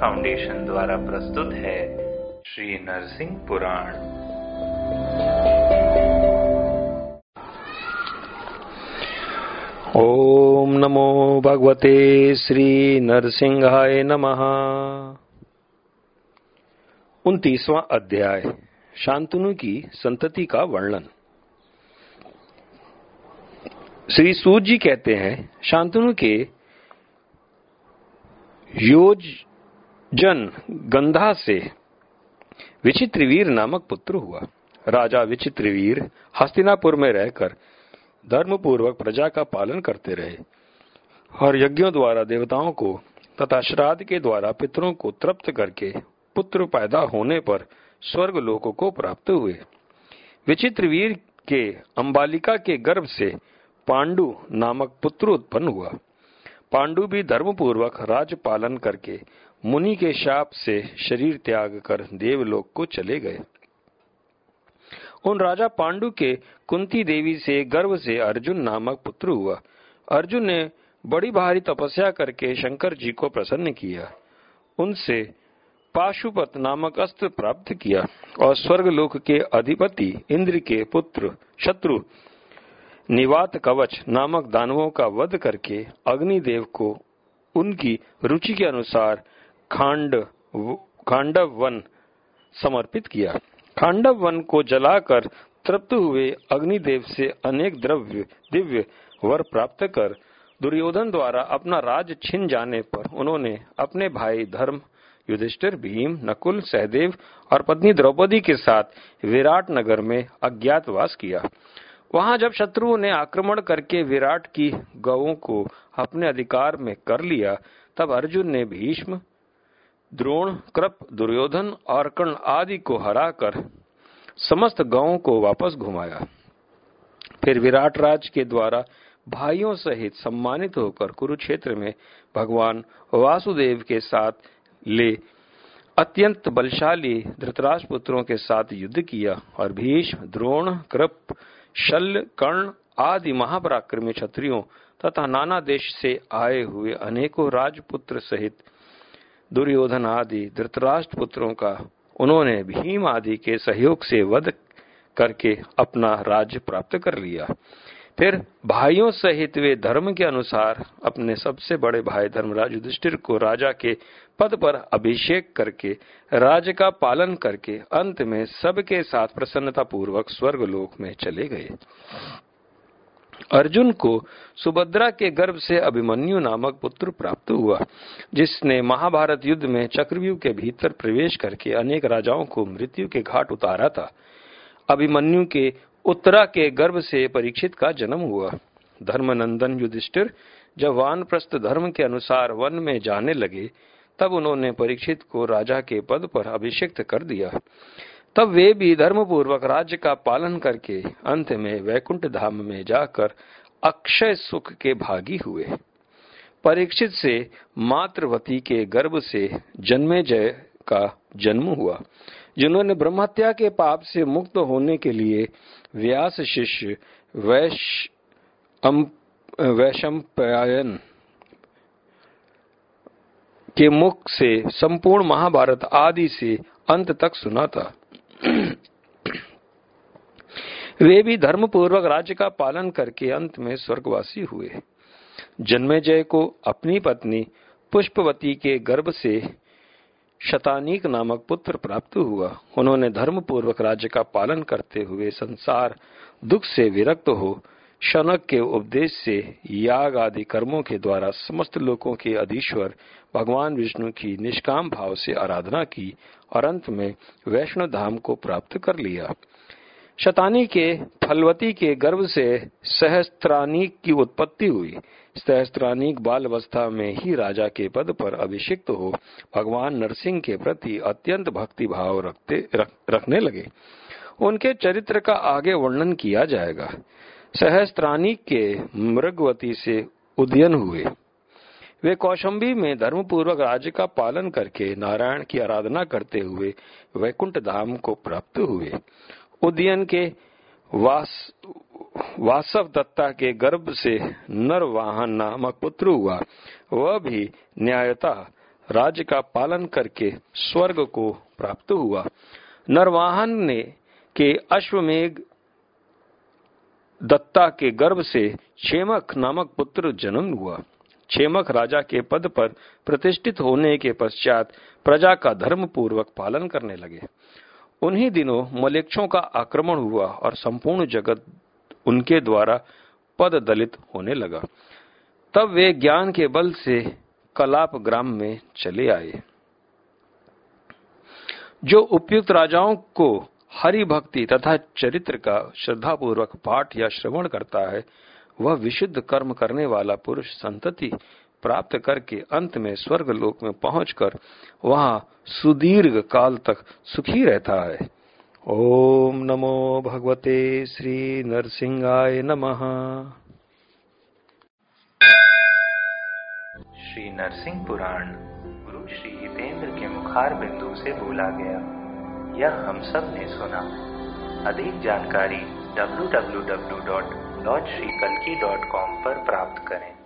Foundation द्वारा प्रस्तुत है श्री नरसिंह पुराण। ओम नमो भगवते श्री नरसिंहाय नमः। उनतीसवां अध्याय, शांतनु की संतति का वर्णन। श्री सूत जी कहते हैं, शांतनु के योजन गंधा से विचित्रवीर नामक पुत्र हुआ। राजा विचित्रवीर हस्तिनापुर में रहकर धर्म पूर्वक प्रजा का पालन करते रहे और यज्ञों द्वारा देवताओं को तथा श्राद्ध के द्वारा पितरों को तृप्त करके पुत्र पैदा होने पर स्वर्ग लोकों को प्राप्त हुए। विचित्रवीर के अंबालिका के गर्भ से पांडु नामक पुत्र उत्पन्न हुआ। पांडु भी धर्म पूर्वक राज पालन करके मुनि के शाप से शरीर त्याग कर देवलोक को चले गए। उन राजा पांडु के कुंती देवी से गर्व से अर्जुन नामक पुत्र हुआ। अर्जुन ने बड़ी भारी तपस्या करके शंकर जी को प्रसन्न किया। उनसे पाशुपत नामक अस्त्र प्राप्त किया और स्वर्गलोक के अधिपति इंद्र के पुत्र शत्रु निवात कवच नामक दानवों का वध करके अग्निदेव को उनकी रुचि के अनुसार खांड खांडव वन समर्पित किया। खांडव वन को जलाकर तृप्त हुए अग्निदेव से अनेक द्रव्य, दिव्य वर प्राप्त कर दुर्योधन द्वारा अपना राज छिन जाने पर उन्होंने अपने भाई धर्म, युधिष्ठिर, भीम, नकुल, सहदेव और पत्नी द्रौपदी के साथ विराट नगर में अज्ञातवास किया। वहाँ जब शत्रुओं ने आक्रमण करके विराट की गवों को अपने अधिकार में कर लिया, तब अर्जुन ने भीष्म द्रोण, कृप, दुर्योधन और कर्ण आदि को हराकर समस्त गाँवों को वापस घुमाया। फिर विराट राज के द्वारा भाइयों सहित सम्मानित होकर कुरुक्षेत्र में भगवान वासुदेव के साथ ले अत्यंत बलशाली धृतराज पुत्रों के साथ युद्ध किया और भीष्म, द्रोण, कृप, शल्य, कर्ण आदि महापराक्रमी क्षत्रियों तथा नाना देश से आए हुए अनेकों राजपुत्र सहित दुर्योधन आदि धृतराष्ट्र पुत्रों का, उन्होंने भीम आदि के सहयोग से वध करके अपना राज्य प्राप्त कर लिया। फिर भाइयों सहित वे धर्म के अनुसार अपने सबसे बड़े भाई धर्मराज युधिष्ठिर को राजा के पद पर अभिषेक करके राज्य का पालन करके, अंत में सबके साथ प्रसन्नता पूर्वक स्वर्ग लोक में चले गए। अर्जुन को सुभद्रा के गर्भ से अभिमन्यु नामक पुत्र प्राप्त हुआ, जिसने महाभारत युद्ध में चक्रव्यूह के भीतर प्रवेश करके अनेक राजाओं को मृत्यु के घाट उतारा था। अभिमन्यु के उत्तरा के गर्भ से परीक्षित का जन्म हुआ। धर्मनंदन युधिष्ठिर जब वानप्रस्थ धर्म के अनुसार वन में जाने लगे, तब उन्होंने परीक्षित को राजा के पद पर अभिषिक्त कर दिया। तब वे भी धर्म पूर्वक राज्य का पालन करके अंत में वैकुंठ धाम में जाकर अक्षय सुख के भागी हुए। परीक्षित से मातृवती के गर्भ से जन्मे जय का जन्म हुआ, जिन्होंने ब्रह्मत्या के पाप से मुक्त होने के लिए व्यास शिष्य वैश वैशंपायन के मुख से संपूर्ण महाभारत आदि से अंत तक सुना था। वे भी धर्म पूर्वक राज्य का पालन करके अंत में स्वर्गवासी हुए। जन्मे जय को अपनी पत्नी पुष्पवती के गर्भ से शतानीक नामक पुत्र प्राप्त हुआ। उन्होंने धर्म पूर्वक राज्य का पालन करते हुए संसार दुख से विरक्त हो शनक के उपदेश से याग आदि कर्मों के द्वारा समस्त लोगों के अधीश्वर भगवान विष्णु की निष्काम भाव से आराधना की और अंत में वैष्णव धाम को प्राप्त कर लिया। शतानी के फलवती के गर्भ से सहस्त्रानीक की उत्पत्ति हुई। सहस्त्रानीक बाल अवस्था में ही राजा के पद पर अभिषिक्त हो भगवान नरसिंह के प्रति अत्यंत भक्ति भाव रखते रख, रखने लगे। उनके चरित्र का आगे वर्णन किया जाएगा। सहस्त्रानीक के मृगवती से उदयन हुए। वे कौशंबी में धर्मपूर्वक राज्य का पालन करके नारायण की आराधना करते हुए वैकुंठ धाम को प्राप्त हुए। उदयन के वास, वासव दत्ता के गर्भ से नर वाहन नामक पुत्र हुआ। वह भी न्यायता राज्य का पालन करके स्वर्ग को प्राप्त हुआ। नरवाहन ने के अश्वमेघ दत्ता के गर्भ से क्षेमक नामक पुत्र जन्म हुआ। क्षेमक राजा के पद पर प्रतिष्ठित होने के पश्चात प्रजा का धर्म पूर्वक पालन करने लगे। उन्हीं दिनों मलेक्षों का आक्रमण हुआ और संपूर्ण जगत उनके द्वारा पद दलित होने लगा। तब वे ज्ञान के बल से कलाप ग्राम में चले आए। जो उपयुक्त राजाओं को हरि भक्ति तथा चरित्र का श्रद्धा पूर्वक पाठ या श्रवण करता है, वह विशुद्ध कर्म करने वाला पुरुष संतति प्राप्त करके अंत में स्वर्ग लोक में पहुंचकर वहाँ सुदीर्घ काल तक सुखी रहता है। ओम नमो भगवते श्री नरसिंहाय नमः। श्री नरसिंह पुराण गुरु श्री हितेंद्र के मुखार बिंदु से बोला गया। यह हम सबने सुना। अधिक जानकारी www.lordshrikalki.com पर प्राप्त करें।